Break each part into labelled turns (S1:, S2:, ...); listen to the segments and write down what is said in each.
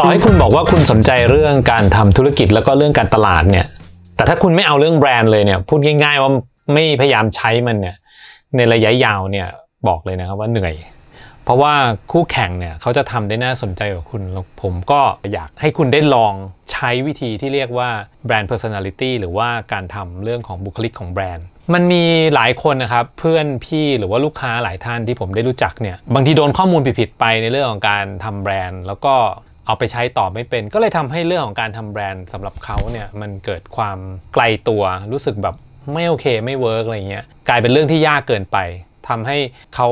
S1: ต่อให้คุณบอกว่าคุณสนใจเรื่องการทำธุรกิจแล้วก็เรื่องการตลาดเนี่ย แต่ถ้าคุณไม่เอาเรื่องแบรนด์เลยเนี่ย พูดง่าย ๆ ว่าไม่พยายามใช้มันเนี่ย ในระยะยาวเนี่ยบอกเลยนะครับว่าเหนื่อย เพราะว่าคู่แข่งเนี่ยเขาจะทำได้น่าสนใจกว่าคุณแล้วผมก็อยากให้คุณได้ลองใช้วิธีที่เรียกว่าแบรนด์ personality หรือว่าการทำเรื่องของบุคลิกของแบรนด์มันมีหลายคนนะครับเพื่อนพี่หรือว่าลูกค้าหลายท่านที่ผมได้รู้จักเนี่ยบางทีโดนข้อมูลผิดๆไปในเรื่องของการทำแบรนด์ แล้วก็ เอาไปใช้ต่อไม่เป็น ก็เลยทำให้เรื่องของการทำแบรนด์สำหรับเขาเนี่ยมันเกิดความไกลตัวรู้สึกแบบไม่โอเคไม่ work อะไรเงี้ยกลายเป็นเรื่องที่ยากเกินไปทำให้เขา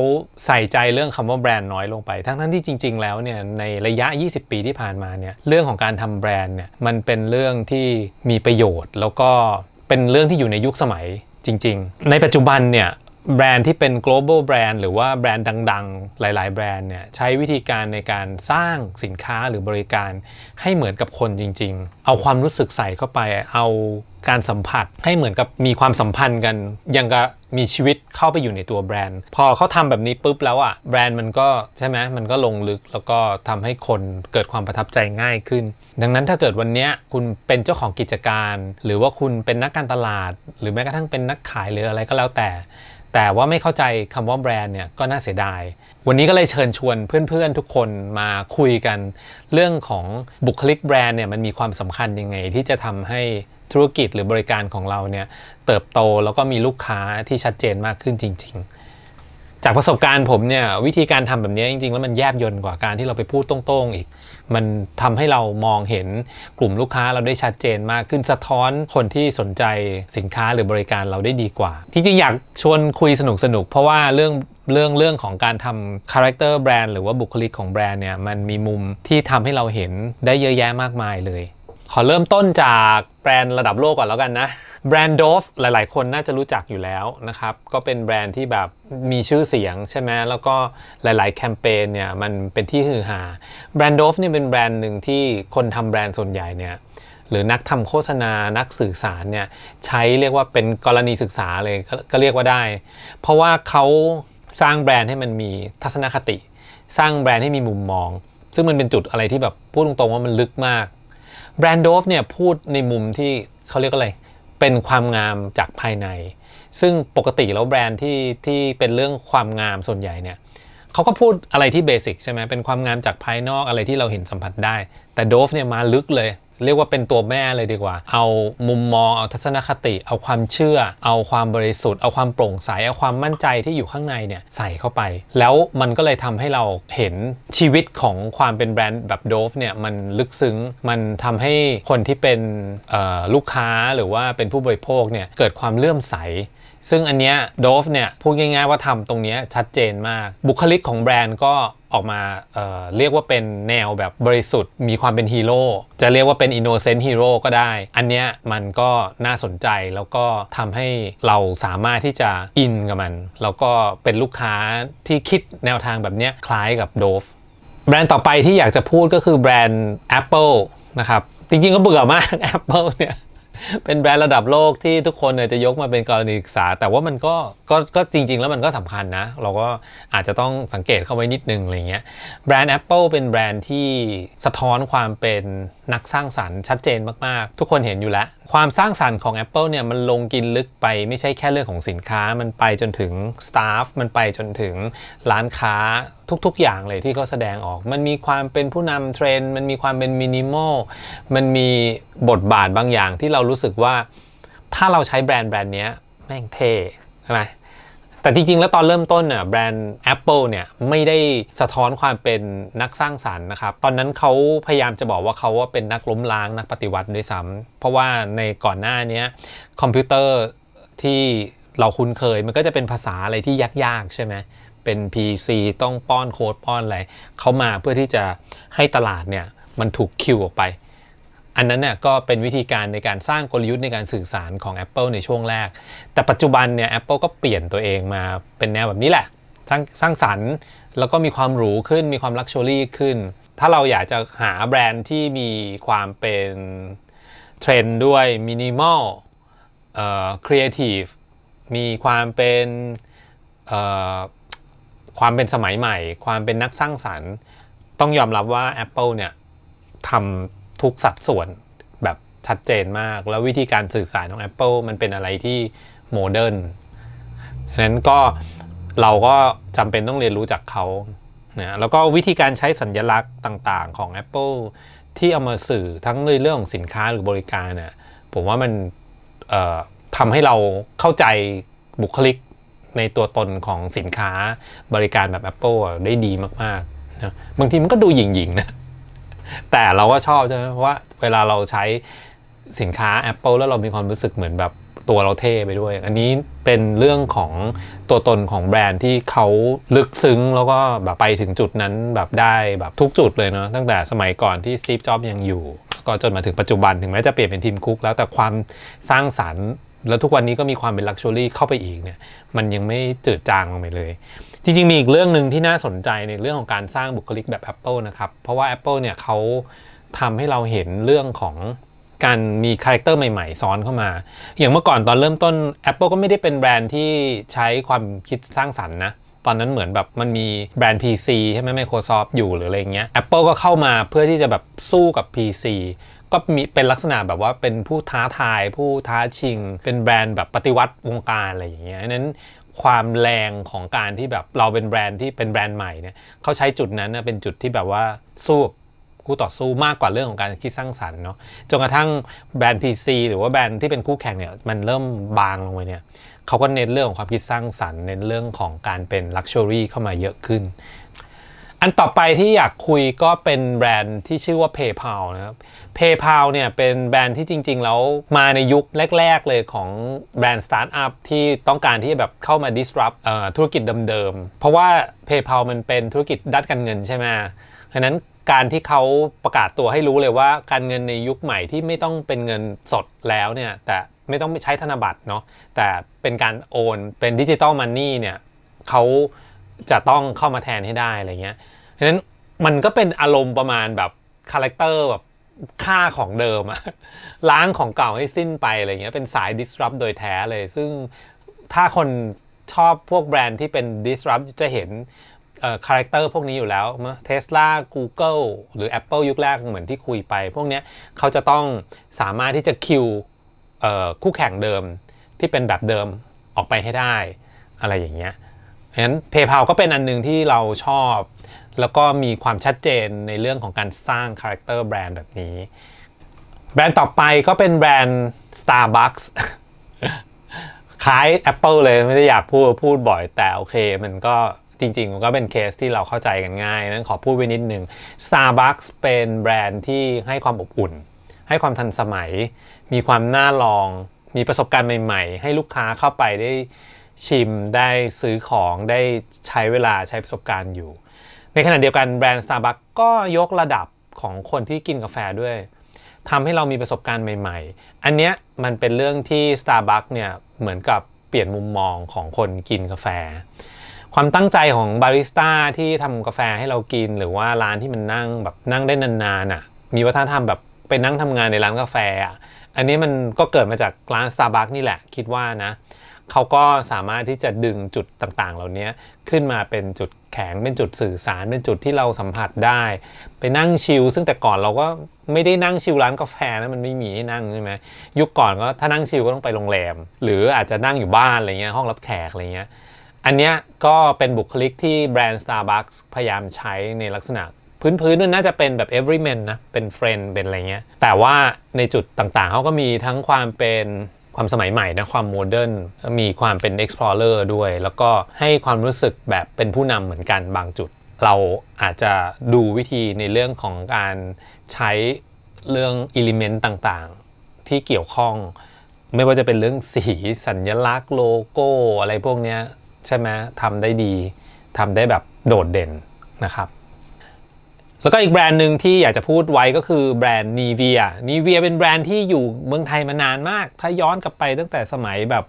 S1: ใส่ใจเรื่องคำว่าแบรนด์น้อยลงไป ทั้งทั้งที่จริง ๆ แล้วเนี่ยในระยะ 20 ปีที่ผ่านมาเนี่ยเรื่องของการทำแบรนด์เนี่ยมันเป็นเรื่องที่มีประโยชน์ แล้วก็เป็นเรื่องที่อยู่ในยุคสมัยจริง ๆ ในปัจจุบันเนี่ย แบรนด์ที่เป็น global brand หรือว่าแบรนด์ดัง ๆ หลาย ๆ แบรนด์เนี่ยใช้วิธีการในการสร้างสินค้าหรือบริการให้เหมือนกับคนจริง ๆ เอาความรู้สึกใส่เข้าไป เอาการสัมผัสให้เหมือนกับมีความสัมพันธ์กัน ยังกับมีชีวิตเข้าไปอยู่ในตัวแบรนด์ พอเขาทำแบบนี้ปุ๊บแล้วอะ่ะแบรนด์มันก็ใช่ไหมมันก็ลงลึกแล้วก็ทำให้คนเกิดความประทับใจง่ายขึ้น ดังนั้นถ้าเกิดวันนี้คุณเป็นเจ้าของกิจการ หรือว่าคุณเป็นนักการตลาด หรือแม้กระทั่งเป็นนักขายหรืออะไรก็แล้วแต่ แต่ว่าไม่เข้าใจคำว่าแบรนด์เนี่ยก็น่าเสียดาย วันนี้ก็เลยเชิญชวนเพื่อนๆทุกคนมาคุยกัน เรื่องของบุคลิกแบรนด์เนี่ยมันมีความสำคัญยังไง ที่จะทำให้ธุรกิจหรือบริการของเราเนี่ยเติบโตแล้วก็มีลูกค้าที่ชัดเจนมากขึ้นจริง ๆ จากประสบการณ์ผมเนี่ยวิธีการทำแบบนี้จริงๆ แล้วมันแยบยนต์กว่าการที่เราไปพูดตรงๆอีก มันทำให้เรามองเห็นกลุ่มลูกค้าเราได้ชัดเจนมากขึ้นสะท้อนคนที่สนใจสินค้าหรือบริการเราได้ดีกว่า จริงๆ อยากชวนคุยสนุกๆ เพราะว่าเรื่องเรื่องเรื่องของการทำคาแรคเตอร์แบรนด์หรือว่าบุคลิกของแบรนด์เนี่ยมันมีมุมที่ทำให้เราเห็นได้เยอะแยะมากมายเลย ขอเริ่มต้นจากแบรนด์ระดับโลกก่อนแล้วกันนะแบรนด์ Dove หลาย ๆ คนน่าจะรู้จักอยู่แล้วนะครับ ก็เป็นแบรนด์ที่แบบมีชื่อเสียงใช่ไหมแล้วก็หลาย ๆ แคมเปญเนี่ยมันเป็นที่ฮือฮาแบรนด์ Dove เนี่ยเป็นแบรนด์หนึ่งที่คนทำแบรนด์ส่วนใหญ่เนี่ยหรือนักทำโฆษณานักสื่อสารเนี่ยใช้เรียกว่าเป็นกรณีศึกษาเลยกก็เรียกว่าได้ เพราะว่าเขาสร้างแบรนด์ให้มันมีทัศนคติ สร้างแบรนด์ให้มีมุมมอง ซึ่งมันเป็นจุดอะไรที่แบบพูดตรงๆว่ามันลึกมาก แบรนด์โดฟเนี่ยพูดในมุมที่เขาเรียกอะไร เป็นความงามจากภายใน ซึ่งปกติแล้วแบรนด์ที่ที่เป็นเรื่องความงามส่วนใหญ่เนี่ยเขาก็พูดอะไรที่เบสิกใช่ไหมเป็นความงามจากภายนอกอะไรที่เราเห็นสัมผัสได้ แต่โดฟเนี่ยมาลึกเลย เรียกว่าเป็นตัวแม่เลยดีกว่า เอามุมมอง เอาทัศนคติ เอาความเชื่อ เอาความบริสุทธิ์ เอาความโปร่งใส เอาความมั่นใจที่อยู่ข้างในเนี่ยใส่เข้าไป แล้วมันก็เลยทำให้เราเห็นชีวิตของความเป็นแบรนด์แบบโดฟเนี่ยมันลึกซึ้ง มันทำให้คนที่เป็นลูกค้าหรือว่าเป็นผู้บริโภคเนี่ยเกิดความเลื่อมใสซึ่งอันเนี้ย Dove เนี่ยพูดง่ายๆว่าทำตรงนี้ชัดเจนมาก บุคลิกของแบรนด์ก็ ออกมาเรียกว่าเป็นแนวแบบบริสุทธิ์มีความเป็นฮีโร่จะเรียกว่าเป็น innocent hero ก็ได้ อันเนี้ยมันก็น่าสนใจแล้วก็ทำให้เราสามารถที่จะอินกับมัน แล้วก็เป็นลูกค้าที่คิดแนวทางแบบเนี้ยคล้ายกับ Dove แบรนด์ต่อไปที่อยากจะพูดก็คือแบรนด์ Apple นะครับ จริงๆก็เบื่อมาก Apple เนี่ย เป็นแบรนด์ระดับโลกที่ทุกคนเนี่ยจะยกมาเป็นกรณีศึกษา แต่ว่ามันก็ก็ก็จริง ๆ แล้วมันก็สำคัญนะ เราก็อาจจะต้องสังเกตเข้าไว้นิดนึงอะไรเงี้ยแบรนด์ Apple เป็นแบรนด์ที่สะท้อนความเป็นนักสร้างสรรค์ชัดเจนมากๆ ทุกคนเห็นอยู่แล้วความสร้างสรรค์ของ Apple เนี่ยมันลงกินลึกไปไม่ใช่แค่เรื่องของสินค้า มันไปจนถึงสตาฟมันไปจนถึงร้านค้าทุกๆ อย่างเลยที่เขาแสดงออก มันมีความเป็นผู้นำเทรนด์มันมีความเป็นมินิมอลมันมีบทบาทบางอย่างที่เรารู้สึกว่า ถ้าเราใช้แบรนด์แบรนด์นี้แม่งเท่ใช่ไหม แต่จริงๆ แล้วตอนเริ่มต้นน่ะแบรนด์ Apple เนี่ยไม่ได้สะท้อนความเป็นนักสร้างสารรค์นะครับ ตอนนั้นเขาพยายามจะบอกว่าเขาว่าเป็นนักล้มล้างนักปฏิวัติด้วยซ้ำเพราะว่าในก่อนหน้านี้คอมพิวเตอร์ที่เราคุ้นเคยมันก็จะเป็นภาษาอะไรที่ยากๆ ใช่ไหมเป็น PC ต้องป้อนโค้ดป้อนอะไรเขามาเพื่อที่จะให้ตลาดเนี่ยมันถูก kill ออกไป อันนั้นเนี่ยก็เป็นวิธีการในการสร้างกลยุทธ์ในการสื่อสารของ Apple ในช่วงแรก แต่ปัจจุบันเนี่ย Apple ก็เปลี่ยนตัวเองมาเป็นแนวแบบนี้แหละ สร้างสร้างสรรค์แล้วก็มีความหรูขึ้นมีความ luxury ขึ้น ถ้าเราอยากจะหาแบรนด์ที่มีความเป็นเทรนด์ด้วยมินิมอลเอ่อครีเอทีฟมีความเป็นเอ่อความเป็นสมัยใหม่ ความเป็นนักสร้างสรรค์ ต้องยอมรับว่า Apple เนี่ยทำ ทุกสัดส่วนแบบชัดเจนมาก แล้ววิธีการสื่อสารของ Apple มันเป็นอะไรที่โมเดิร์นฉะนั้นก็เราก็จำเป็นต้องเรียนรู้จากเขานะแล้วก็วิธีการใช้สัญลักษณ์ต่างๆ ของ Apple ที่เอามาสื่อทั้งในเรื่องของสินค้าหรือบริการน่ะผมว่ามันทำให้เราเข้าใจบุคลิกในตัวตนของสินค้าบริการแบบ Apple ได้ดีมากๆนะบางทีมันก็ดูหยิ่งๆนะ แต่เราก็ชอบใช่ไหมเพราะว่าเวลาเราใช้สินค้า Apple แล้วเรามีความรู้สึกเหมือนแบบตัวเราเท่ไปด้วย อันนี้เป็นเรื่องของตัวตนของแบรนด์ที่เขาลึกซึ้งแล้วก็แบบไปถึงจุดนั้นแบบได้แบบทุกจุดเลยเนาะตั้งแต่สมัยก่อนที่สตีฟ จ็อบยังอยู่ ก็จนมาถึงปัจจุบันถึงแม้จะเปลี่ยนเป็น Tim Cook แล้วแต่ความสร้างสรรค์ แล้วทุกวันนี้ก็มีความเป็น luxury เข้าไปอีกเนี่ยมันยังไม่จืดจางลงไปเลย จริงๆ มีอีกเรื่องหนึ่งที่น่าสนใจในเรื่องของการสร้างบุคลิกแบบ Apple นะครับ เพราะว่า Apple เนี่ยเขาทำให้เราเห็นเรื่องของการมีคาแรคเตอร์ใหม่ๆ ซ้อนเข้ามา อย่างเมื่อก่อนตอนเริ่มต้น Apple ก็ไม่ได้เป็นแบรนด์ที่ใช้ความคิดสร้างสรรค์นะ ตอนนั้นเหมือนแบบมันมีแบรนด์ PC ใช่ไหม Microsoft อยู่หรืออะไรเงี้ย Apple ก็เข้ามาเพื่อที่จะแบบสู้กับ PC ก็มีเป็นลักษณะแบบว่าเป็นผู้ท้าทาย ผู้ท้าชิง เป็นแบรนด์แบบปฏิวัติวงการอะไรอย่างเงี้ยนั้น ความแรงของการที่แบบเราเป็นแบรนด์ที่เป็นแบรนด์ใหม่เนี่ยเขาใช้จุดนั้นเป็นจุดที่แบบว่าสู้คู่ต่อสู้มากกว่าเรื่องของการคิดสร้างสรรค์เนาะจนกระทั่งแบรนด์ PC หรือว่าแบรนด์ที่เป็นคู่แข่งเนี่ยมันเริ่มบางลงไปเนี่ยเขาก็เน้นเรื่องของความคิดสร้างสรรค์เน้นเรื่องของการเป็น luxury เข้ามาเยอะขึ้น อันต่อไปที่อยากคุยก็เป็นแบรนด์ที่ชื่อว่า PayPal นะครับ PayPal เนี่ยเป็นแบรนด์ที่จริง ๆ แล้วมาในยุคแรก ๆ เลยของแบรนด์สตาร์ทอัพที่ต้องการที่จะแบบเข้ามา disrupt ธุรกิจเดิมๆ เพราะว่า PayPal มันเป็นธุรกิจด้านการเงินใช่ไหมฉะนั้นการที่เขาประกาศตัวให้รู้เลยว่าการเงินในยุคใหม่ที่ไม่ต้องเป็นเงินสดแล้วเนี่ยแต่ไม่ต้องใช้ธนบัตรเนาะแต่เป็นการโอนเป็น digital money เนี่ยเขา จะต้องเข้ามาแทนให้ได้อะไรเงี้ยเพราะฉะนั้นมันก็เป็นอารมณ์ประมาณแบบคาแรคเตอร์แบบฆ่าของเดิมอะล้างของเก่าให้สิ้นไปอะไรเงี้ยเป็นสาย disrupt โดยแท้เลย ซึ่งถ้าคนชอบพวกแบรนด์ที่เป็น disrupt จะเห็นคาแรคเตอร์พวกนี้อยู่แล้ว Tesla Google หรือ Apple ยุคแรกเหมือนที่คุยไป พวกนี้เขาจะต้องสามารถที่จะ killคู่แข่งเดิมที่เป็นแบบเดิมออกไปให้ได้ อะไรอย่างเงี้ย ฉะนั้น PayPal ก็เป็นอันนึงที่เราชอบ แล้วก็มีความชัดเจนในเรื่องของการสร้างคาแรคเตอร์แบรนด์แบบนี้ แบรนด์ต่อไปก็เป็นแบรนด์ Starbucks คล้าย Apple เลยไม่ได้อยากพูดพูดบ่อยแต่โอเค มันก็จริงๆ มันก็เป็นเคสที่เราเข้าใจกันง่าย นั้นขอพูดไว้นิดนึง Starbucks เป็นแบรนด์ที่ให้ความอบอุ่น ให้ความทันสมัย มีความน่าลอง มีประสบการณ์ใหม่ ๆ ให้ลูกค้าเข้าไปได้ ชิมได้ซื้อของได้ใช้เวลาใช้ประสบการณ์อยู่ ในขณะเดียวกันแบรนด์ Starbucks ก็ยกระดับของคนที่กินกาแฟด้วยทำให้เรามีประสบการณ์ใหม่ ๆ อันเนี้ยมันเป็นเรื่องที่ Starbucks เนี่ยเหมือนกับเปลี่ยนมุมมองของคนกินกาแฟ ความตั้งใจของบาริสต้าที่ทำกาแฟให้เรากิน หรือว่าร้านที่มันนั่งแบบนั่งได้นานๆอะมีวัฒนธรรมแบบไปนั่งทำงานในร้านกาแฟอะอันนี้มันก็เกิดมาจากร้าน Starbucks นี่แหละคิดว่านะ เขาก็สามารถที่จะดึงจุดต่างๆ เหล่านี้ขึ้นมาเป็นจุดแข็งเป็นจุดสื่อสารเป็นจุดที่เราสัมผัสได้ ไปนั่งชิลซึ่งแต่ก่อนเราก็ไม่ได้นั่งชิลร้านกาแฟนะมันไม่มีให้นั่งใช่ไหมยุคก่อนก็ถ้านั่งชิลก็ต้องไปโรงแรม หรืออาจจะนั่งอยู่บ้านอะไรเงี้ยห้องรับแขกอะไรเงี้ยอันนี้ก็เป็นบุคลิกที่แบรนด์ Starbucks พยายามใช้ในลักษณะพื้นๆนั่นน่าจะเป็นแบบ everyman นะ เป็น friend เป็นอะไรเงี้ย แต่ว่าในจุดต่างๆ เขาก็มีทั้งความเป็น ความสมัยใหม่นะความ modern มีความเป็น explorer ด้วย แล้วก็ให้ความรู้สึกแบบเป็นผู้นำเหมือนกันบางจุด เราอาจจะดูวิธีในเรื่องของการใช้เรื่อง element ต่างๆ ที่เกี่ยวข้อง ไม่ว่าจะเป็นเรื่องสีสัญลักษณ์โลโก้อะไรพวกนี้ใช่ไหมทำได้ดีทำได้แบบโดดเด่นนะครับ แล้วก็อีกแบรนด์หนึ่งที่อยากจะพูดไว้ก็คือแบรนด์นีเวียนีเวียเป็นแบรนด์ที่อยู่เมืองไทยมานานมาก ถ้าย้อนกลับไปตั้งแต่สมัยแบบ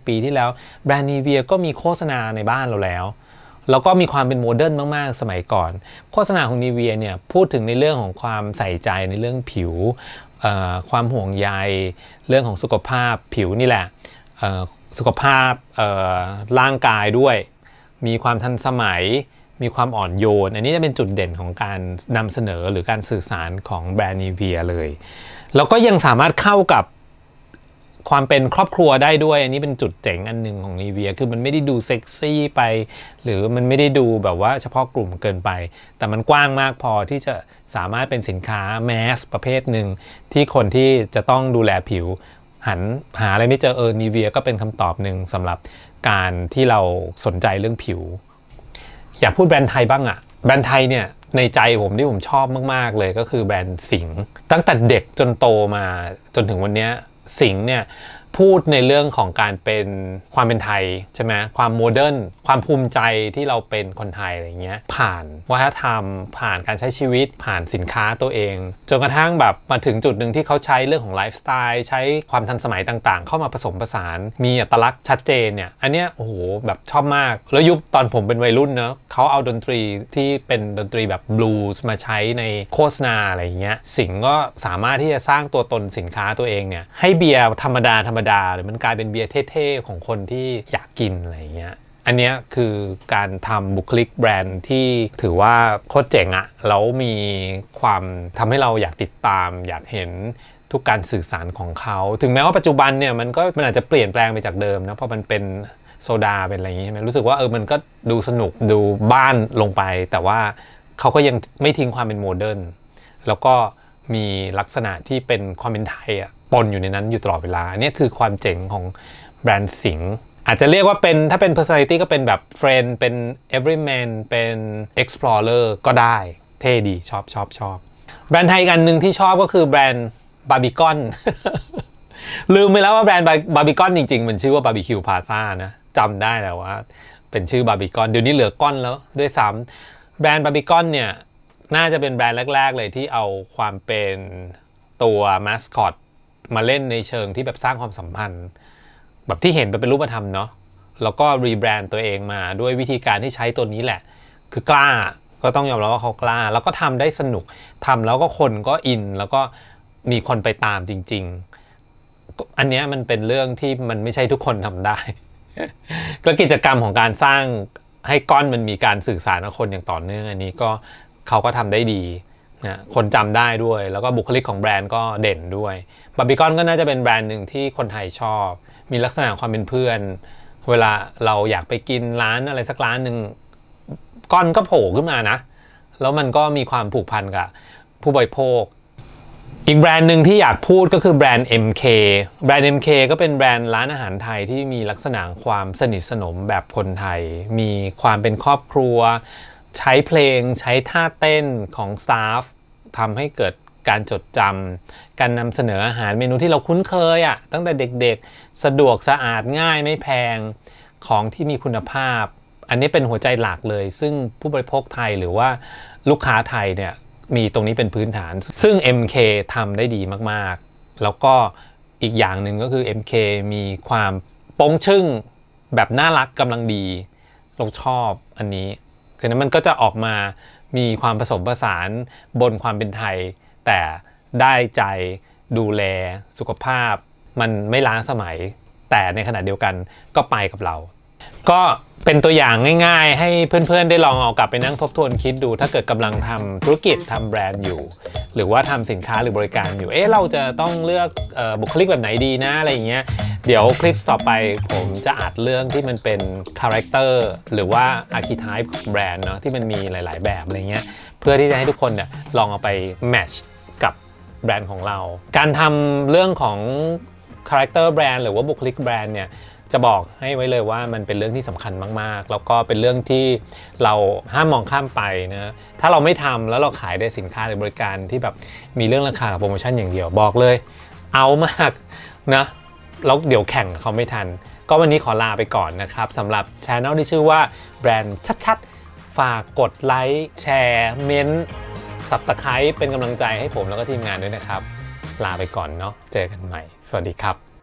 S1: 30 ปีที่แล้ว แบรนด์ Nivea ก็มีโฆษณาในบ้านเราแล้ว แล้วก็มีความเป็น modern มาก ๆ สมัยก่อน โฆษณาของ Nivea เนี่ยพูดถึงในเรื่องของความใส่ใจในเรื่องผิว ความห่วงใย เรื่องของสุขภาพผิวนี่แหละ สุขภาพร่างกายด้วย มีความทันสมัย มีความอ่อนโยน อันนี้จะเป็นจุดเด่นของการนำเสนอหรือการสื่อสารของแบรนด์นีเวียเลย แล้วก็ยังสามารถเข้ากับความเป็นครอบครัวได้ด้วย อันนี้เป็นจุดเจ๋งอันหนึ่งของนีเวีย คือมันไม่ได้ดูเซ็กซี่ไป หรือมันไม่ได้ดูแบบว่าเฉพาะกลุ่มเกินไป แต่มันกว้างมากพอที่จะสามารถเป็นสินค้า mass ประเภทหนึ่งที่คนที่จะต้องดูแลผิว หันหาอะไรไม่เจอเออ Nivea ก็เป็นคำตอบหนึ่งสำหรับการที่เราสนใจเรื่องผิว อยากพูดแบรนด์ไทยบ้างอะแบรนด์ไทยเนี่ยในใจผมที่ผมชอบมาก ๆ เลยก็คือแบรนด์สิงห์ตั้งแต่เด็กจนโตมาจนถึงวันนี้สิงห์เนี่ย พูดในเรื่องของการเป็นความเป็นไทยใช่ไหมความ modern ความภูมิใจที่เราเป็นคนไทยอะไรเงี้ยผ่านวัฒนธรรม ผ่านการใช้ชีวิตผ่านสินค้าตัวเอง จนกระทั่งแบบมาถึงจุดหนึ่งที่เขาใช้เรื่องของไลฟ์สไตล์ใช้ความทันสมัยต่างๆ เข้ามาผสมผสาน มีอัตลักษณ์ชัดเจนเนี่ยอันเนี้ยโอ้โหแบบชอบมาก แล้วยุคตอนผมเป็นวัยรุ่นเนาะเขาเอาดนตรีที่เป็นดนตรีแบบบลูส์มาใช้ในโฆษณาอะไรเงี้ยสิงก็สามารถที่จะสร้างตัวตนสินค้าตัวเองเนี่ยให้เบียร์ธรรมดาธรรมดา หรือมันกลายเป็นเบียร์เท่ๆของคนที่อยากกินอะไรเงี้ยอันนี้คือการทำบุคลิกแบรนด์ที่ถือว่าโคตรเจ๋งอะแล้วมีความทำให้เราอยากติดตาม อยากเห็นทุกการสื่อสารของเขา ถึงแม้ว่าปัจจุบันเนี่ยมันก็มันอาจจะเปลี่ยนแปลงไปจากเดิมนะเพราะมันเป็นโซดาเป็นอะไรอย่างงี้ใช่ไหมรู้สึกว่าเออมันก็ดูสนุกดูบ้านลงไป แต่ว่าเขาก็ยังไม่ทิ้งความเป็นโมเดิร์นแล้วก็มีลักษณะที่เป็นความเป็นไทยอะ ปนอยู่ในนั้นอยู่ตลอดเวลาอันนี้คือความเจ๋งของแบรนด์สิงห์อาจจะเรียกว่าเป็นถ้าเป็น personality ก็เป็นแบบ friend เป็น everyman เป็น explorer ก็ได้เท่ดีชอบชอบชอบแบรนด์ไทยอีกอันหนึ่งที่ชอบก็คือแบรนด์บาร์บีกอนลืมไปแล้วว่าแบรนด์บาร์บีกอนจริงๆ มันชื่อว่าบาร์บีคิวพลาซ่านะจำได้แล้วว่า เป็นชื่อบาร์บีกอนเดี๋ยวนี้เหลือก้อนแล้วด้วยซ้ำแบรนด์บาร์บีกอนเนี่ย น่าจะเป็นแบรนด์แรก ๆ เลยที่เอาความเป็นตัวมาสคอต มาเล่นในเชิงที่แบบสร้างความสัมพันธ์ แบบที่เห็นไปเป็นรูปธรรมเนาะแล้วก็รีแบรนด์ตัวเองมาด้วยวิธีการที่ใช้ตัวนี้แหละ คือกล้าก็ต้องยอมรับว่าเขากล้า แล้วก็ทำได้สนุกทำแล้วก็คนก็อินแล้วก็มีคนไปตามจริง ๆ อันนี้มันเป็นเรื่องที่มันไม่ใช่ทุกคนทำได้ก็กิจกรรมของการสร้างให้ก้อนมันมีการสื่อสารกับคนอย่างต่อเนื่องอันนี้ก็เขาก็ทำได้ดี นะคนจำได้ด้วย แล้วก็บุคลิกของแบรนด์ก็เด่นด้วยบาร์บีคอนก็น่าจะเป็นแบรนด์หนึ่งที่คนไทยชอบ มีลักษณะความเป็นเพื่อน เวลาเราอยากไปกินร้านอะไรสักร้านหนึ่งก้อนก็โผล่ขึ้นมานะ แล้วมันก็มีความผูกพันกับผู้บริโภค อีกแบรนด์หนึ่งที่อยากพูดก็คือแบรนด์ MK แบรนด์ MK ก็เป็นแบรนด์ร้านอาหารไทยที่มีลักษณะความสนิทสนมแบบคนไทย มีความเป็นครอบครัว ใช้เพลงใช้ท่าเต้นของสตาฟทำให้เกิดการจดจำการนำเสนออาหารเมนูที่เราคุ้นเคยอะ่ะตั้งแต่เด็กๆ สะดวกสะอาดง่ายไม่แพงของที่มีคุณภาพ อันนี้เป็นหัวใจหลักเลย ซึ่งผู้บริโภคไทยหรือว่าลูกค้าไทยเนี่ยมีตรงนี้เป็นพื้นฐาน ซึ่ง MK ทำได้ดีมากๆ แล้วก็อีกอย่างหนึ่งก็คือ MK มีความโป้งชึ่งแบบน่ารักกำลังดี เราชอบอันนี้ คือนั้นมันก็จะออกมามีความผสมผสานบนความเป็นไทย แต่ได้ใจดูแลสุขภาพ มันไม่ล้าสมัย แต่ในขณะเดียวกันก็ไปกับเรา ก็เป็นตัวอย่างง่ายๆ ให้เพื่อนๆ ได้ลองเอากลับไปนั่งทบทวนคิดดู ถ้าเกิดกำลังทำธุรกิจทำแบรนด์อยู่ หรือว่าทำสินค้าหรือ บริการอยู่ เอ๊ะเราจะต้องเลือกออบุคลิกแบบไหนดีนะอะไรอย่างเงี้ย เดี๋ยวคลิปต่อไปผมจะอัดเรื่องที่มันเป็นคาแรคเตอร์หรือว่า archetype ของแบรนด์เนาะที่มันมีหลาย ๆ แบบอะไรเงี้ยเพื่อที่จะให้ทุกคนเนี่ยลองเอาไป match กับแบรนด์ของเรา การทำเรื่องของคาแรคเตอร์แบรนด์หรือว่าบุคลิกแบรนด์เนี่ยจะบอกให้ไว้เลยว่ามันเป็นเรื่องที่สำคัญมาก ๆ แล้วก็เป็นเรื่องที่เราห้ามมองข้ามไปนะ ถ้าเราไม่ทำแล้วเราขายได้สินค้าหรือบริการที่แบบมีเรื่องราคากับโปรโมชั่นอย่างเดียวบอกเลย เอามากนะ แล้วเดี๋ยวแข่งเขาไม่ทัน ก็วันนี้ขอลาไปก่อนนะครับสำหรับช anel ที่ชื่อว่าแบรนด์ชัดๆ ฝากกดไลค์แชร์เม้นสับตะไคร้เป็นกำลังใจให้ผมแล้วก็ทีมงานด้วยนะครับ ลาไปก่อนเนาะเจอกันใหม่ สวัสดีครับ